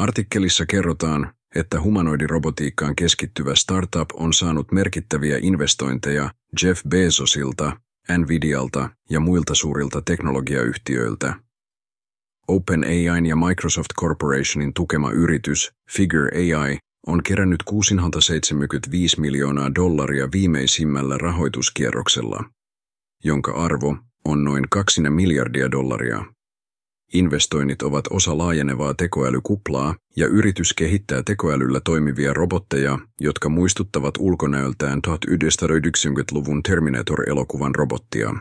Artikkelissa kerrotaan, että humanoidirobotiikkaan keskittyvä startup on saanut merkittäviä investointeja Jeff Bezosilta, Nvidialta ja muilta suurilta teknologiayhtiöiltä. OpenAIn ja Microsoft Corporationin tukema yritys Figure AI on kerännyt 675 miljoonaa dollaria viimeisimmällä rahoituskierroksella, jonka arvo on noin 2 miljardia dollaria. Investoinnit ovat osa laajenevaa tekoälykuplaa ja yritys kehittää tekoälyllä toimivia robotteja, jotka muistuttavat ulkonäöltään 1990-luvun Terminator-elokuvan robottia.